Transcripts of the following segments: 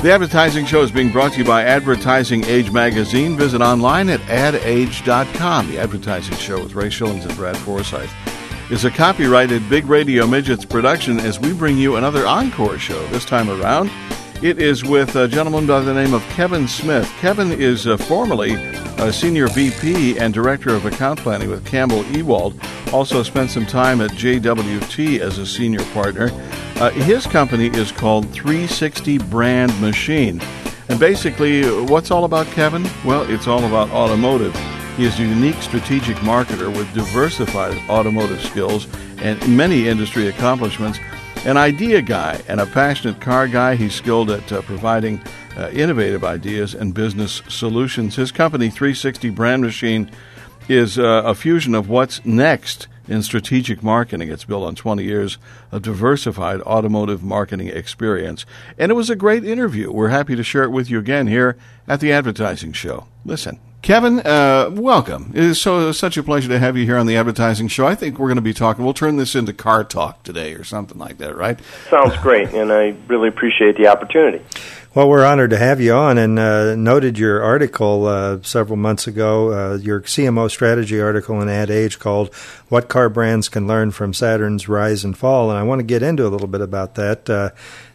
The Advertising Show is being brought to you by Advertising Age Magazine. Visit online at adage.com. The Advertising Show with Ray Schilens and Brad Forsythe is a copyrighted Big Radio Midgets production as we bring you another encore show. This time around, it is with a gentleman by the name of Kevin Smith. Kevin is uh, formerly a senior VP and director of account planning with Campbell Ewald. Also spent some time at JWT as a senior partner. Uh, his company is called 360 Brand Machine. And basically, what's all about Kevin? Well, it's all about automotive. He is a unique strategic marketer with diversified automotive skills and many industry accomplishments. An idea guy and a passionate car guy, he's skilled at uh, providing uh, innovative ideas and business solutions. His company, 360 Brand Machine, is uh, a fusion of what's next in strategic marketing. It's built on 20 years of diversified automotive marketing experience. And it was a great interview. We're happy to share it with you again here at the Advertising Show. Listen. Kevin, uh, welcome. It is so such a pleasure to have you here on the advertising show. I think we're going to be talking. We'll turn this into car talk today, or something like that, right? Sounds great, and I really appreciate the opportunity. Well, we're honored to have you on, and uh, noted your article uh, several months ago, uh, your CMO strategy article in Ad Age called "What Car Brands Can Learn from Saturn's Rise and Fall," and I want to get into a little bit about that. Uh,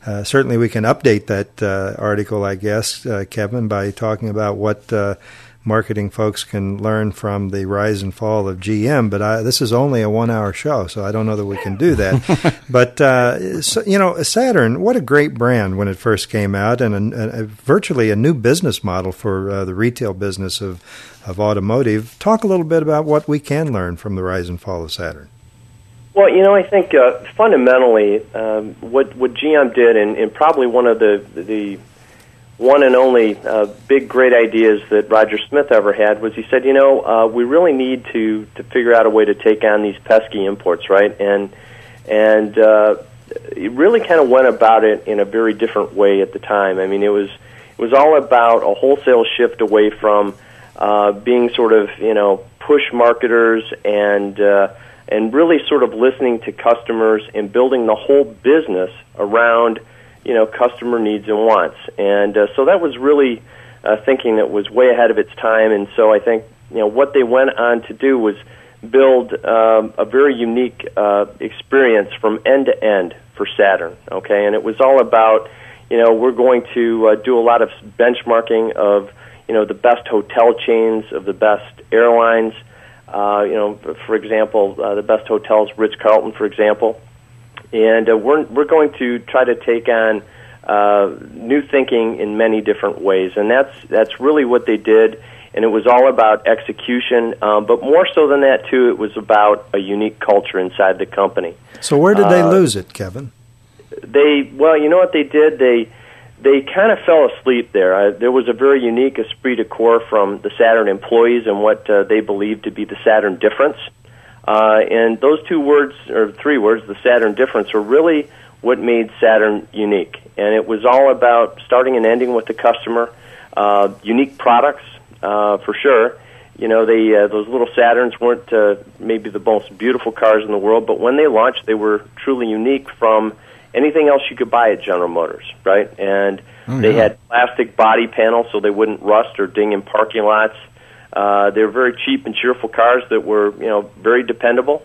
uh, certainly, we can update that uh, article, I guess, Kevin, by talking about what marketing folks can learn from the rise and fall of GM. But I, this is only a one-hour show, so I don't know that we can do that. but uh, so, you know, Saturn, what a great brand when it first came out, and a, a, virtually a new business model for uh, the retail business of of automotive. Talk a little bit about what we can learn from the rise and fall of Saturn. Well, you know, I think uh, fundamentally, um, what what GM did, and, and probably one of the the one and only uh, big great ideas that Roger Smith ever had was he said, you know, uh, we really need to to figure out a way to take on these pesky imports, right? And and uh, he really kind of went about it in a very different way at the time. I mean, it was it was all about a wholesale shift away from uh, being sort of you know push marketers and uh, and really sort of listening to customers and building the whole business around you know customer needs and wants. And uh, so that was really uh, thinking that was way ahead of its time. And so I think you know what they went on to do was build um, a very unique uh, experience from end to end for Saturn. Okay, and it was all about you know we're going to uh, do a lot of benchmarking of you know the best hotel chains of the best airlines. Uh, you know, for example, uh, the best hotels, Ritz Carlton, for example and uh, we're we're going to try to take on uh, new thinking in many different ways, and that's that's really what they did. And it was all about execution, um, but more so than that too, it was about a unique culture inside the company. So where did they uh, lose it, Kevin? They well, you know what they did they they kind of fell asleep there. Uh, there was a very unique esprit de corps from the Saturn employees and what uh, they believed to be the Saturn difference. Uh, and those two words, or three words, the Saturn difference, were really what made Saturn unique. And it was all about starting and ending with the customer, uh, unique products, uh, for sure. You know, they uh, those little Saturns weren't uh, maybe the most beautiful cars in the world, but when they launched, they were truly unique from anything else you could buy at General Motors, right? And oh, yeah. they had plastic body panels so they wouldn't rust or ding in parking lots. Uh, they were very cheap and cheerful cars that were, you know, very dependable.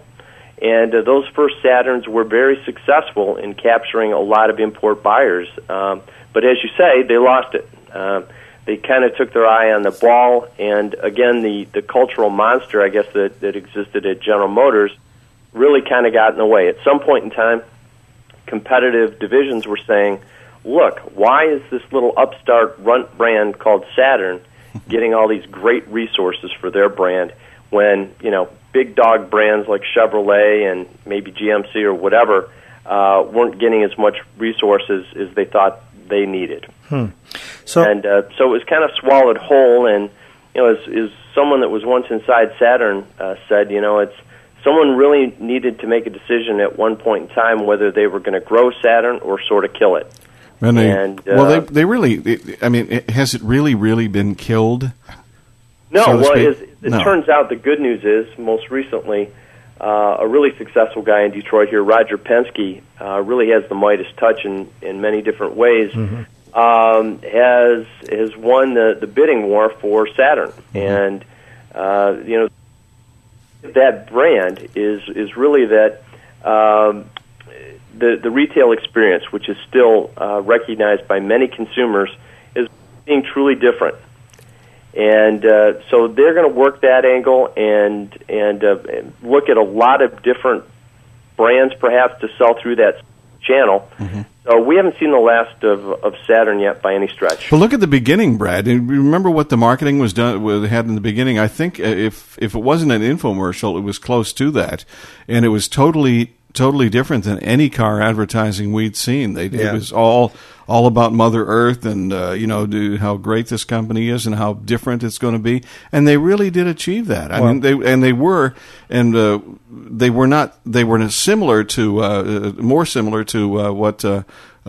And uh, those first Saturns were very successful in capturing a lot of import buyers. Um, but as you say, they lost it. Uh, they kind of took their eye on the ball, and again, the the cultural monster, I guess, that that existed at General Motors, really kind of got in the way. At some point in time, competitive divisions were saying, "Look, why is this little upstart runt brand called Saturn?" getting all these great resources for their brand when you know big dog brands like Chevrolet and maybe GMC or whatever uh, weren't getting as much resources as they thought they needed. Hmm. So and uh, so it was kind of swallowed whole. And you know, as, as someone that was once inside Saturn uh, said, you know, it's someone really needed to make a decision at one point in time whether they were going to grow Saturn or sort of kill it. And they, And, well, uh, they they really. I mean, it- has it really, really been killed? No, so well, it No. turns out the good news is, most recently, uh, a really successful guy in Detroit here, Roger Penske, uh, really has the Midas touch in, in many different ways. Um, has has won the, the bidding war for Saturn, and uh, you know that brand is is really that um, the the retail experience, which is still uh, recognized by many consumers, is being truly different and uh, so they're going to work that angle and and uh, look at a lot of different brands perhaps to sell through that channel. So we haven't seen the last of of Saturn yet by any stretch. But look at the beginning, Brad. And remember what the marketing was done had in the beginning. I think uh, if if it wasn't an infomercial, it was close to that, and it was totally totally different than any car advertising we'd seen. They, Yeah. It was all all about Mother Earth and uh, you know do, how great this company is and how different it's going to be, and they really did achieve that. I Well- mean, they and they were and uh, they were not they were similar to uh, uh, more similar to uh, what.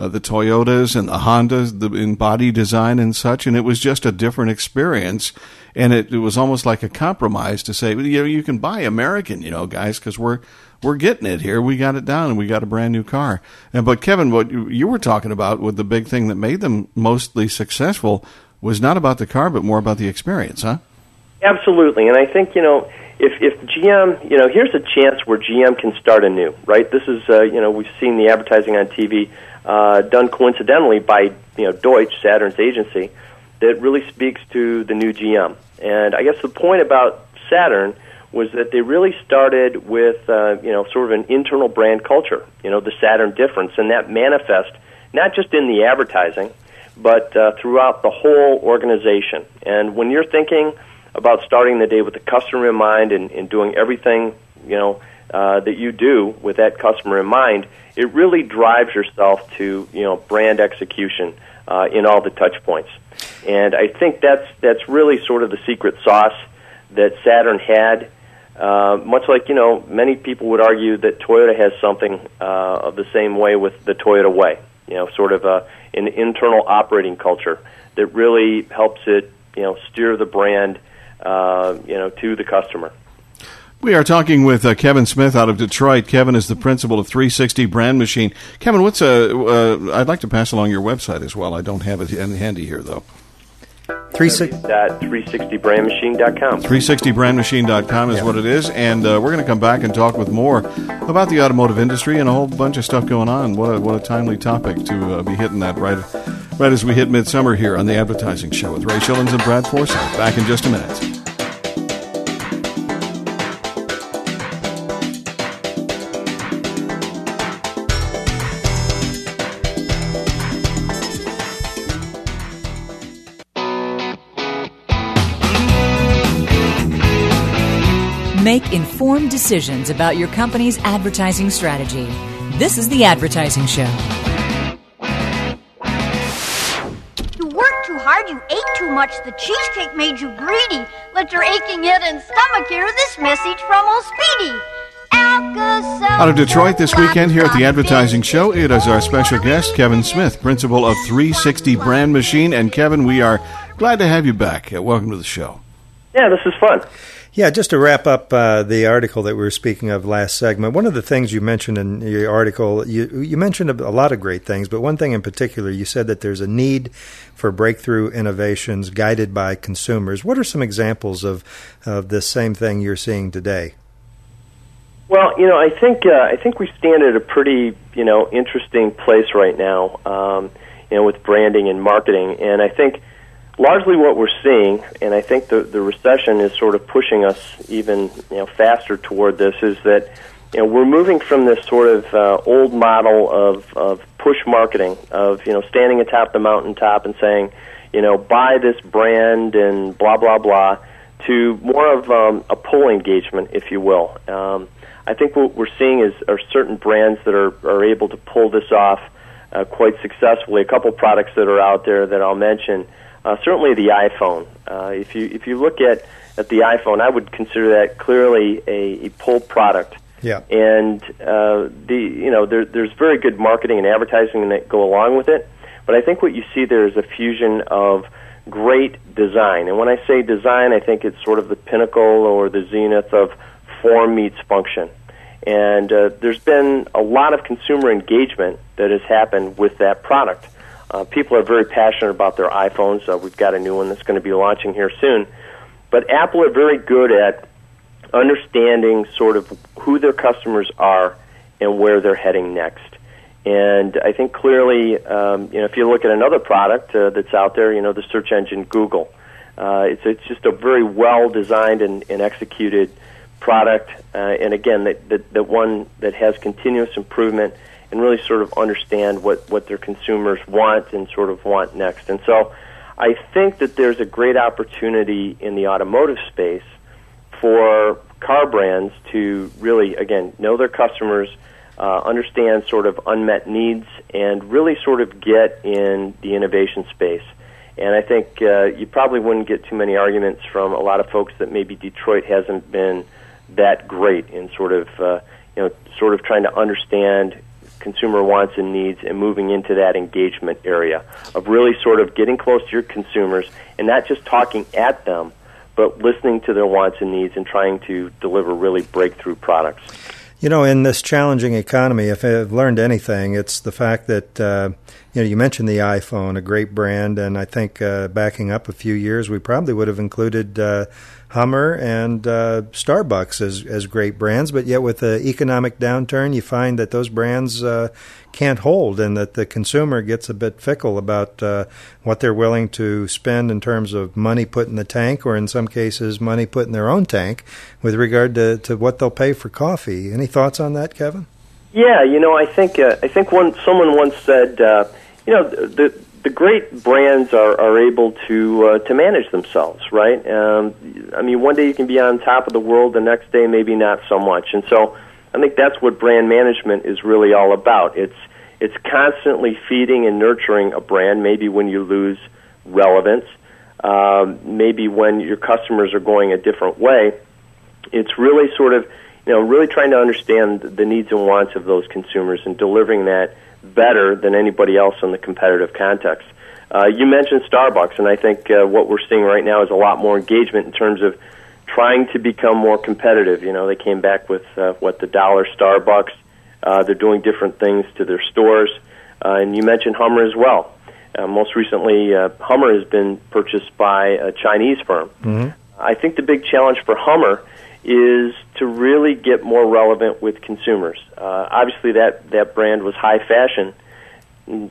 Uh, the Toyotas and the Hondas, the in body design and such, and it was just a different experience. And it, it was almost like a compromise to say, you know, you can buy American, you know, guys, because we're we're getting it here. We got it down, and we got a brand new car. And but Kevin, what you, you were talking about with the big thing that made them mostly successful was not about the car, but more about the experience, huh? Absolutely, and I think you know if if GM, you know, here's a chance where GM can start anew, right? This is uh, you know we've seen the advertising on TV uh, done coincidentally by you know Deutsch, Saturn's agency, that really speaks to the new GM. And I guess the point about Saturn was that they really started with uh, you know sort of an internal brand culture, you know, the Saturn difference, and that manifest not just in the advertising, but uh, throughout the whole organization. And when you're thinking about starting the day with the customer in mind and, and doing everything you know uh, that you do with that customer in mind, it really drives yourself to you know brand execution uh, in all the touch points. And I think that's that's really sort of the secret sauce that Saturn had. Uh, much like you know, many people would argue that Toyota has something uh, of the same way with the Toyota way. You know, sort of a, an internal operating culture that really helps it, you know, steer the brand, uh, you know, to the customer. We are talking with uh, Kevin Smith out of Detroit. Kevin is the principal of 360 Brand Machine. Kevin, what's a? Uh, I'd like to pass along your website as well. I don't have it handy here though. Three six. At 360brandmachine.com. 360brandmachine.com is what it is, and uh, we're going to come back and talk with more about the automotive industry and a whole bunch of stuff going on. What a, what a timely topic to uh, be hitting that right right as we hit midsummer here on the Advertising Show with Ray Schilens and Brad Forsythe. Back in just a minute. Make informed decisions about your company's advertising strategy. This is The Advertising Show. Hard, you ate too much, the cheesecake made you greedy. Let your aching head and stomach hear this message from old Speedy. Out of Detroit this weekend here at the Advertising Show, it is our special guest, Kevin Smith, principal of 360 Brand Machine. And Kevin, we are glad to have you back. Uh, welcome to the show. Yeah, this is fun. Yeah, just to wrap up uh, the article that we were speaking of last segment, one of the things you mentioned in your article, you, you mentioned a lot of great things, but one thing in particular, you said that there's a need for breakthrough innovations guided by consumers. What are some examples of, of this same thing you're seeing today? Well, you know, I think uh, I think we stand at a pretty you know interesting place right now, um, you know, with branding and marketing, and I think largely what we're seeing, and I think the the recession is sort of pushing us even you know faster toward this, is that you know we're moving from this sort of uh, old model of of push marketing of you know standing atop the mountaintop and saying, you know, buy this brand and blah blah blah, to more of um, a pull engagement, if you will. Um, I think what we're seeing is are certain brands that are are able to pull this off uh, quite successfully. A couple products that are out there that I'll mention. uh, certainly the iPhone. Uh, if you if you look at at the iPhone, I would consider that clearly a, a pull product. Yeah. And uh, the you know there, there's very good marketing and advertising that go along with it, but I think what you see there is a fusion of great design. And when I say design, I think it's sort of the pinnacle or the zenith of form meets function. And uh, there's been a lot of consumer engagement that has happened with that product. Uh, people are very passionate about their iPhones. Uh, we've got a new one that's going to be launching here soon. But Apple are very good at understanding sort of who their customers are and where they're heading next. And I think clearly, um, you know, if you look at another product uh, that's out there, you know, the search engine Google, uh, it's it's just a very well designed and, and executed product, uh, and again, that, that that one that has continuous improvement and really sort of understand what what their consumers want and sort of want next. And so, I think that there's a great opportunity in the automotive space for car brands to really, again, know their customers uh, understand sort of unmet needs, and really sort of get in the innovation space. And I think uh, you probably wouldn't get too many arguments from a lot of folks that maybe Detroit hasn't been that great in sort of uh, you know sort of trying to understand consumer wants and needs and moving into that engagement area of really sort of getting close to your consumers and not just talking at them but listening to their wants and needs and trying to deliver really breakthrough products. You know, in this challenging economy, if I've learned anything, it's the fact that uh, you know you mentioned the iPhone, a great brand, and I think uh, backing up a few years, we probably would have included uh, Hummer and uh, Starbucks as as great brands. But yet, with the economic downturn, you find that those brands uh, can't hold, and that the consumer gets a bit fickle about uh, what they're willing to spend in terms of money put in the tank, or in some cases, money put in their own tank, with regard to, to what they'll pay for coffee. Any thoughts on that, Kevin? Yeah, you know, I think uh, I think one someone once said, uh, you know, the the great brands are, are able to uh, to manage themselves, right? Um, I mean, one day you can be on top of the world, the next day maybe not so much. And so, I think that's what brand management is really all about. It's it's constantly feeding and nurturing a brand. Maybe when you lose relevance, um, maybe when your customers are going a different way, it's really sort of you know really trying to understand the needs and wants of those consumers and delivering that better than anybody else in the competitive context. Uh, you mentioned Starbucks, and I think uh, what we're seeing right now is a lot more engagement in terms of trying to become more competitive. You know, they came back with uh, what the dollar Starbucks. Uh, they're doing different things to their stores, uh, and you mentioned Hummer as well. Uh, most recently, uh, Hummer has been purchased by a Chinese firm. Mm-hmm. I think the big challenge for Hummer is to really get more relevant with consumers. Uh, obviously, that that brand was high fashion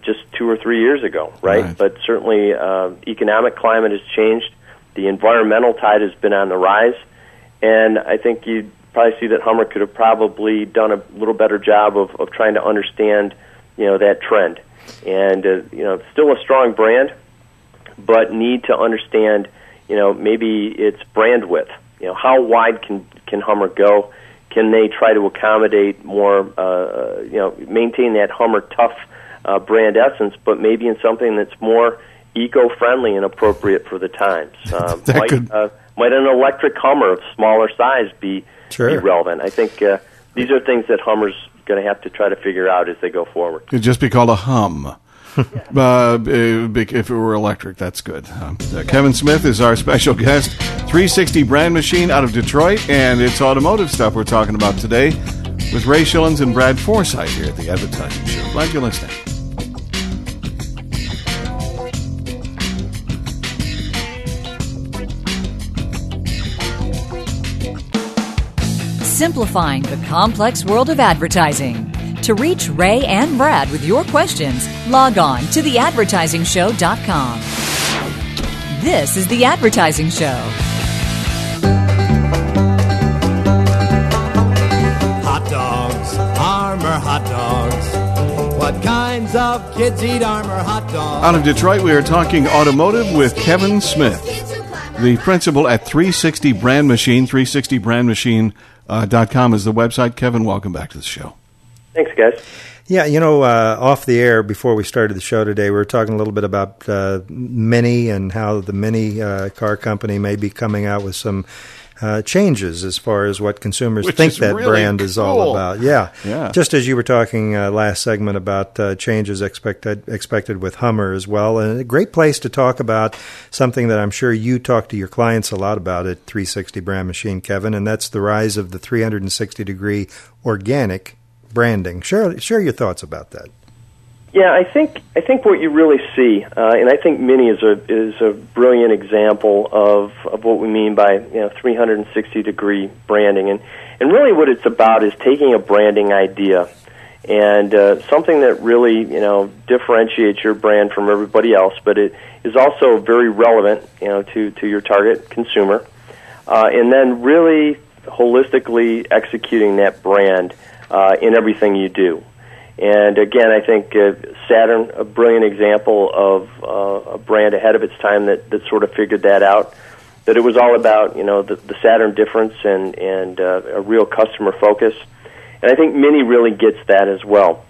just two or three years ago, right? Right. But certainly, uh, economic climate has changed. The environmental tide has been on the rise, and I think you'd probably see that Hummer could have probably done a little better job of, of trying to understand, you know, that trend. And uh, you know, still a strong brand, but need to understand, you know, maybe its brand width. You know, how wide can can Hummer go? Can they try to accommodate more? Uh, you know, maintain that Hummer tough uh, brand essence, but maybe in something that's more eco-friendly and appropriate for the times. Um, That might, could- uh, might an electric Hummer of smaller size be Sure. be relevant? I think uh, these are things that Hummer's going to have to try to figure out as they go forward. It'd just be called a hum. Uh, if it were electric, that's good. Um, uh, Kevin Smith is our special guest. 360 brand machine out of Detroit, and it's automotive stuff we're talking about today with Ray Schilens and Brad Forsythe here at the Advertising Show. Glad you're listening. Simplifying the complex world of advertising. To reach Ray and Brad with your questions, log on to theadvertisingshow.com. This is The Advertising Show. Hot dogs, Armour hot dogs. What kinds of kids eat Armour hot dogs? Out of Detroit, we are talking automotive with Kevin Smith, the principal at 360 Brand Machine. 360brandmachine.com uh, is the website. Kevin, welcome back to the show. Thanks, guys. Yeah, you know, uh, off the air before we started the show today, we were talking a little bit about uh, Mini and how the Mini uh, car company may be coming out with some uh, changes as far as what consumers Which think that really brand is all about. Yeah, Yeah. Just as you were talking uh, last segment about uh, changes expected expected with Hummer as well, and a great place to talk about something that I'm sure you talk to your clients a lot about at 360 Brand Machine, Kevin, and that's the rise of the 360 degree organic branding. Share share your thoughts about that. Yeah, I think I think what you really see, uh, and I think Mini is a is a brilliant example of, of what we mean by you know 360 degree branding, and and really what it's about is taking a branding idea and uh, something that really you know differentiates your brand from everybody else, but it is also very relevant you know to to your target consumer, uh, and then really holistically executing that brand uh, in everything you do. And again, I think uh, Saturn, a brilliant example of uh, a brand ahead of its time that, that sort of figured that out. That it was all about, you know, the, the Saturn difference and and uh, a real customer focus. And I think Mini really gets that as well.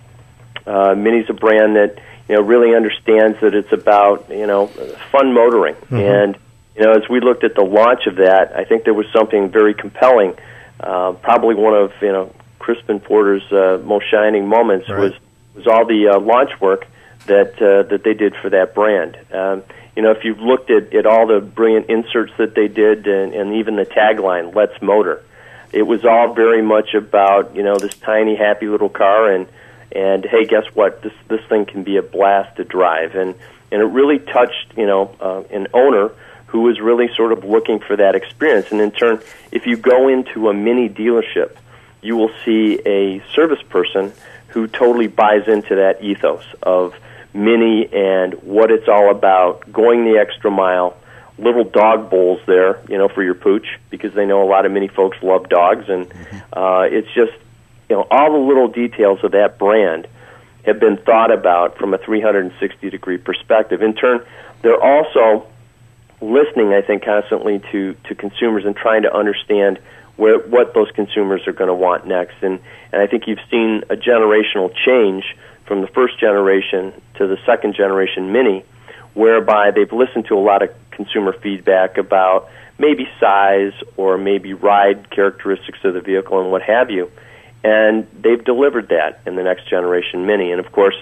Uh, Mini's a brand that you know really understands that it's about you know fun motoring, and you know as we looked at the launch of that, I think there was something very compelling. Uh, probably one of you know Crispin Porter's uh, most shining moments Right. was was all the uh, launch work that uh, that they did for that brand. Um, you know, if you've looked at, at all the brilliant inserts that they did, and, and even the tagline "Let's Motor," it was all very much about you know this tiny, happy little car, and and hey, guess what? This this thing can be a blast to drive, and and it really touched you know uh, an owner who was really sort of looking for that experience. And in turn, if you go into a mini dealership, you will see a service person who totally buys into that ethos of mini and what it's all about, going the extra mile, little dog bowls there, you know, for your pooch because they know a lot of mini folks love dogs, and uh, it's just you know all the little details of that brand have been thought about from a 360 degree perspective. In turn, they're also listening, I think, constantly to, to consumers and trying to understand where what those consumers are going to want next. And and I think you've seen a generational change from the first generation to the second generation Mini, whereby they've listened to a lot of consumer feedback about maybe size or maybe ride characteristics of the vehicle and what have you. And they've delivered that in the next generation Mini. And of course,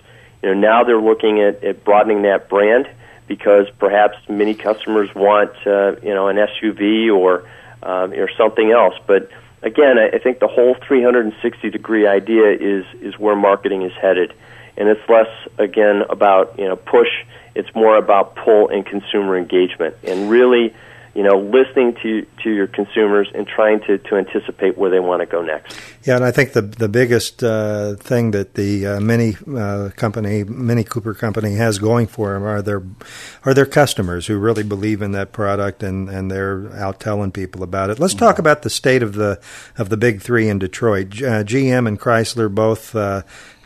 you know, now they're looking at, at broadening that brand because perhaps many customers want, uh, you know, an SUV or um, or something else. But again, I, I think the whole 360 degree idea is is where marketing is headed, and it's less again about you know push. It's more about pull and consumer engagement, and really, you know, listening to to your consumers and trying to to anticipate where they want to go next. Yeah, and I think the the biggest uh, thing that the uh, Mini uh, company, Mini Cooper company, has going for them are their are their customers who really believe in that product and, and they're out telling people about it. Let's talk about the state of the of the big three in Detroit. G- uh, GM and Chrysler both.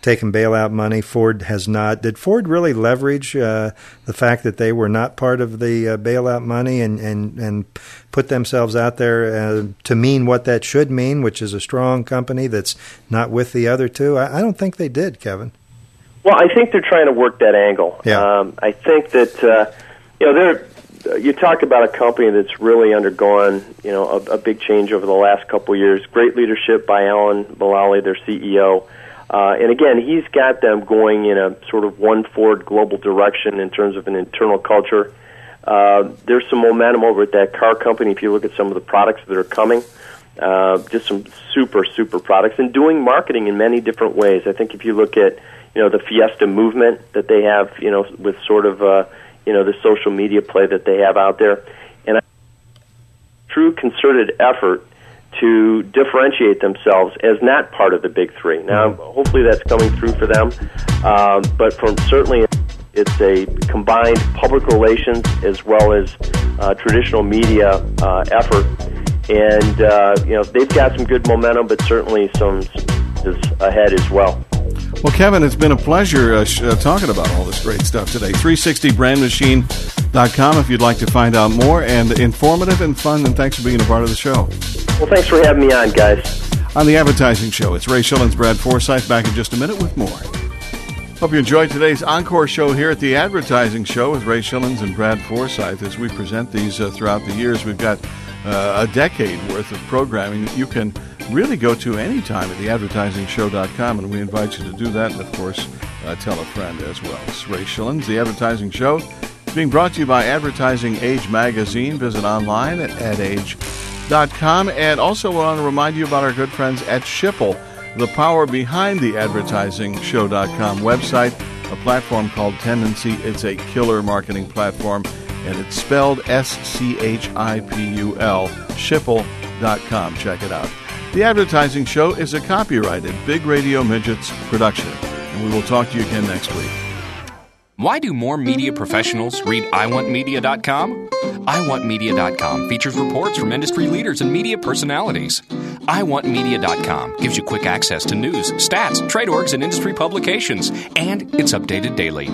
Taken bailout money. Ford has not. Did Ford really leverage uh, the fact that they were not part of the uh, bailout money and, and, and put themselves out there uh, to mean what that should mean, which is a strong company that's not with the other two? I, I don't think they did, Kevin. Well, I think they're trying to work that angle. Yeah. Um, I think that uh, you know they're. You talk about a company that's really undergone you know a, a big change over the last couple of years. Great leadership by Alan Mulally, their CEO. Uh, and again, he's got them going in a sort of one Ford global direction in terms of an internal culture. Uh, there's some momentum over at that car company. If you look at some of the products that are coming, uh, just some super super products, and doing marketing in many different ways. I think if you look at you know the Fiesta movement that they have, you know, with sort of uh, you know the social media play that they have out there, and a true concerted effort to differentiate themselves as not part of the big three. Now, hopefully, that's coming through for them, um, but from certainly. It's a combined public relations as well as uh, traditional media uh, effort, and uh, you know they've got some good momentum, but certainly some is ahead as well. Well, Kevin, it's been a pleasure uh, sh- uh, talking about all this great stuff today. 360brandmachine.com if you'd like to find out more, and informative and fun, and thanks for being a part of the show. Well, thanks for having me on, guys. On the Advertising Show, it's Ray Schilens, Brad Forsythe, back in just a minute with more. Hope you enjoyed today's encore show here at the Advertising Show with Ray Schilens and Brad Forsythe. As we present these uh, throughout the years, we've got uh, a decade worth of programming that you can really go to anytime at theadvertisingshow.com, and we invite you to do that, and of course, uh, tell a friend as well. It's Ray Schilens, The Advertising Show, being brought to you by Advertising Age Magazine. Visit online at adage.com, and also we want to remind you about our good friends at Schipul the power behind the advertisingshow.com website, a platform called Tendenci. It's a killer marketing platform, and it's spelled S C H I P U L, schipul.com. Check it out. The Advertising Show is a copyrighted Big Radio Midgets production, and we will talk to you again next week. Why do more media professionals read iwantmedia.com? iwantmedia.com features reports from industry leaders and media personalities. iwantmedia.com gives you quick access to news, stats, trade orgs, and industry publications, and it's updated daily.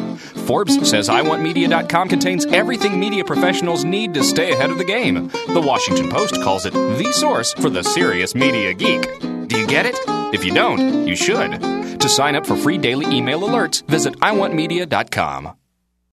Forbes says iwantmedia.com contains everything media professionals need to stay ahead of the game. The Washington Post calls it the source for the serious media geek. Do you get it? If you don't, you should. To sign up for free daily email alerts, visit iwantmedia.com.